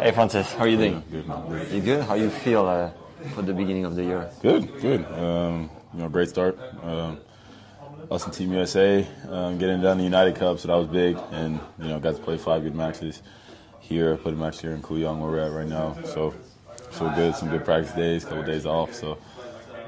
Hey Frances, how are you doing? Good. man You good? How you feel uh, for the beginning of the year? Good, good. Um, you know, great start. Um, us and Team USA um, getting done the United Cup, so that was big, and you know, got to play five good matches here. Put a match here in Kooyong where we're at right now, so feel good. Some good practice days, couple days off, so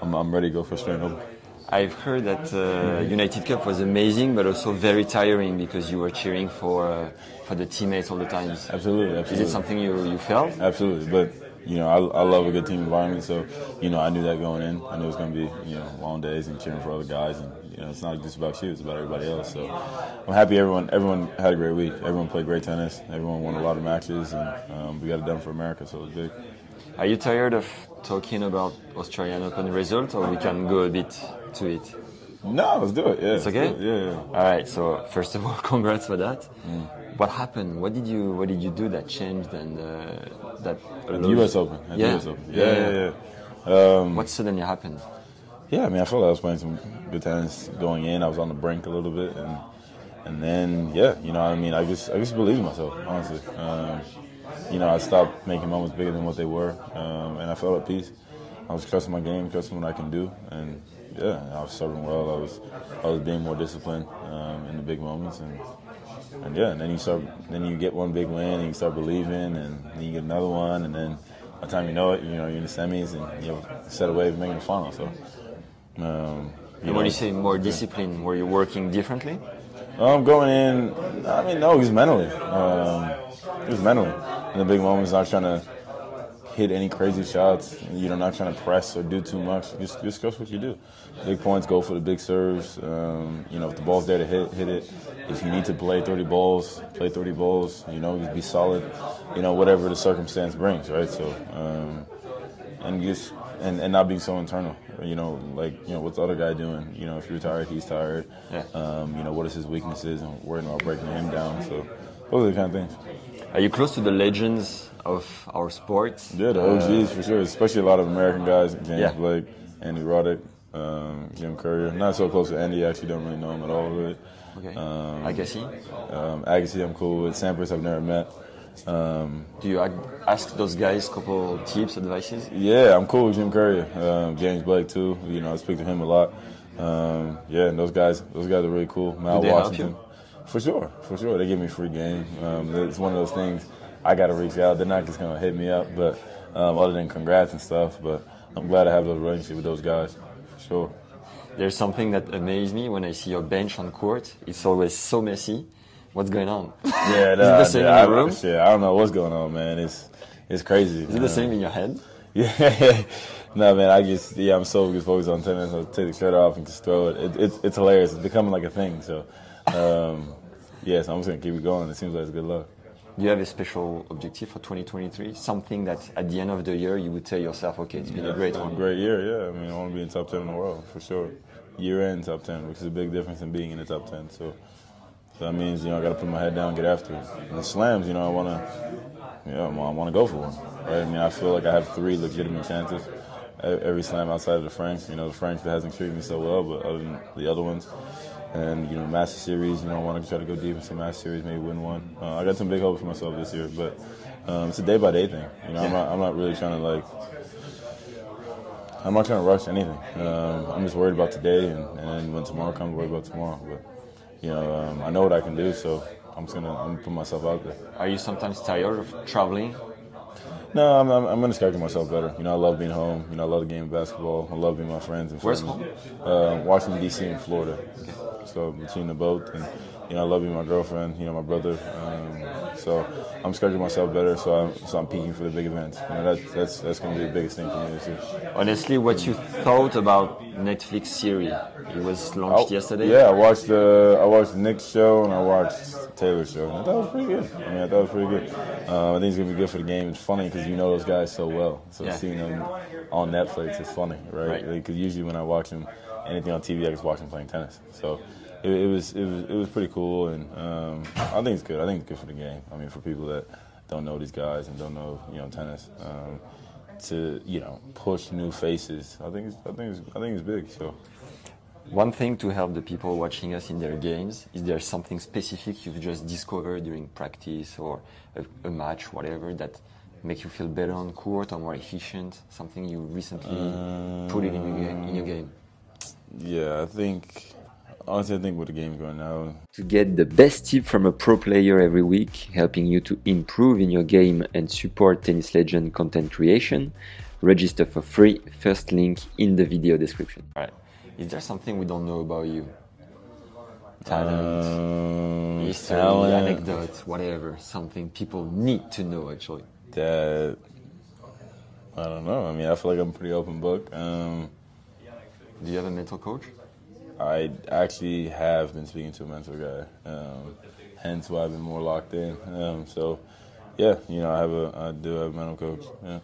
I'm, I'm ready to go for a straight open. I've heard that uh, United Cup was amazing, but also very tiring because you were cheering for uh, for the teammates all the time. Absolutely, absolutely. Is it something you, you felt? Absolutely, but you know, I, I love a good team environment, so you know, I knew that going in. I knew it was going to be you know long days and cheering for other guys, and you know, it's not just about you; it's about everybody else. So I'm happy everyone everyone had a great week. Everyone played great tennis. Everyone won a lot of matches, and um, we got it done for America, so it was big. Are you tired of talking about Australian Open result, or we can go a bit to it? No, let's do it. Yeah, It's okay. it. Yeah, yeah. All right. So first of all, congrats for that. What happened? What did you What did you do that changed and uh, that At the U.S. Open. At Yeah. the U.S. Open. Yeah, Yeah, yeah. yeah, yeah. Um, What suddenly happened? Yeah, I mean, I felt like I was playing some good tennis going in. I was on the brink a little bit, and and then yeah, you know, I mean, I just I just believed in myself, honestly. Um, you know, I stopped making moments bigger than what they were, um, and I felt at peace. I was trusting my game, trusting what I can do, and yeah, I was serving well. I was I was being more disciplined um, in the big moments, and and yeah, and then you start, then you get one big win, and you start believing, and then you get another one, and then by the time you know it, you know you're in the semis, and you're set away from making the final. So. Um, you And know, when you say more discipline, were you working differently? I'm um, going in, I mean, no, he's mentally. Um, he's mentally. In the big moments, not trying to hit any crazy shots. You know, not trying to press or do too much. Just, just what you do. Big points, go for the big serves. Um, you know, if the ball's there to hit, hit it. If you need to play 30 balls, play 30 balls. You know, just be solid. You know, whatever the circumstance brings, right? So, um, and just and, and not being so internal. You know, like you know, what's the other guy doing? You know, if you're tired, he's tired. Yeah. Um, you know, what is his weaknesses, and worrying about breaking him down. So those are the kind of things. Are you close to the legends of our sport? Yeah, the OGs for sure, especially a lot of American guys, James Yeah. Blake, Andy Roddick, um, Jim Courier. Not so close to Andy. I actually, don't really know him at all. Really. Okay. Um, Agassi? Um, Agassi, I'm cool with. Sampras, I've never met. Um, Do you ask those guys a couple tips, advices? Yeah, I'm cool with Jim Courier, um, James Blake too. You know, I speak to him a lot. Um, yeah, and those guys, those guys are really cool. Mal they help Washington, you? for sure, for sure. They give me free game. Um, it's one of those things. I got to reach out. They're not just gonna hit me up, but um, other than congrats and stuff. But I'm glad I have those relationships with those guys, for sure. There's something that amazes me when I see your bench on court. It's always so messy. What's going on? Yeah, Is it the same in I, your room? Shit, I don't know what's going on, man. It's it's crazy. Is it the same in your head? Yeah, no, man. I just yeah, I'm so just focused on tennis. I take the shirt off and just throw it. it it's it's hilarious. It's becoming like a thing. So, um, yeah, so I'm just gonna keep it going. It seems like it's good luck. Do you have a special objective for 2023? Something that at the end of the year you would tell yourself, okay, it's been a great one. Great year, yeah. I mean, I want to be in top ten in the world for sure. Year end top ten, which is a big difference in being in the top ten. So, so that means you know I got to put my head down, and get after it. And the slams, you know, I want to, yeah, I want to go for one. Right? I mean, I feel like I have three legitimate chances. Every slam outside of the Franks, you know, the Franks that hasn't treated me so well, but other than the other ones, and you know, Master Series, you know, I want to try to go deep in some Master Series, maybe win one. Uh, I got some big hopes for myself this year, but um, it's a day by day thing. You know, I'm not, I'm not really trying to like I'm not trying to rush anything. Um, I'm just worried about today, and, and when tomorrow comes, worry about tomorrow. But you know, um, I know what I can do, so I'm just gonna I'm gonna put myself out there. Are you sometimes tired of traveling? No, I'm, I'm, I'm gonna schedule myself better. You know, I love being home. You know, I love the game of basketball. I love being my friends and Where's family. Uh, Washington D.C. and Florida. So between the both and You know, I love you, my girlfriend. You know, my brother. Um, so I'm scheduling myself better, so I'm so I'm peaking for the big events. You know, that's that's that's going to be the biggest thing for me this year. Honestly, what you thought about Netflix series? It was launched I- yesterday. Yeah, I watched the I watched Nick's show and I watched Taylor's show. And I thought it was pretty good. I mean, I thought it was pretty good. Uh, I think it's gonna be good for the game. It's funny because you know those guys so well. So Yeah. seeing them on Netflix is funny, right? Right. Because usually when I watch them, anything on TV, I just watch them playing tennis. So it, it was it was it was pretty cool, and um, I think it's good. I think it's good for the game. I mean, for people that don't know these guys and don't know you know tennis. Um, to you know push new faces, I think it's, I think it's, I think it's big. So One thing to help the people watching us in their games is there something specific you've just discovered during practice or a, a match, whatever, that make you feel better on court or more efficient? Something you recently put it in your, in your game? Yeah, I think honestly, I think with the game's going now, To get the best tip from a pro player every week, helping you to improve in your game and support Tennis Legend content creation, register for free. First link in the video description. Right. Is there something we don't know about you? Talent, um, history, talent, anecdote, whatever. Something people need to know actually. that I don't know. I mean, I feel like I'm a pretty open book. Um, Do you have a mental coach? I actually have been speaking to a mentor guy, um, hence why I've been more locked in. Um, so, yeah, you know, I have a, I do have a mental coach. Yeah.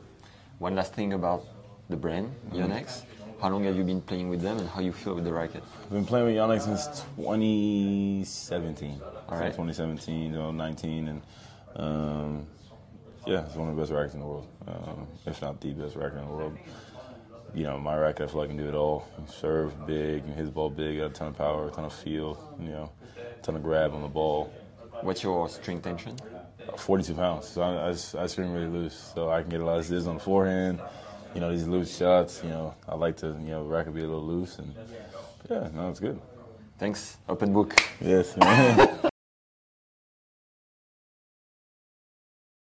One last thing about the brand, Yonex. How long have you been playing with them and how you feel with the racket? I've been playing with Yonex since 2017. All right. Since 2017, you know, 19, and um, yeah, it's one of the best rackets in the world, um, if not the best racket in the world. You know, my racket, I feel like I can do it all. Serve big, his ball big, got a ton of power, a ton of feel, you know, a ton of grab on the ball. What's your string tension? Uh, 42 pounds, so I, I, I swing really loose, so I can get a lot of ziz on the forehand. You know, these loose shots. You know, I like to, you know, racket be a little loose, and yeah, no, it's good. Thanks. Open book. Yes, man.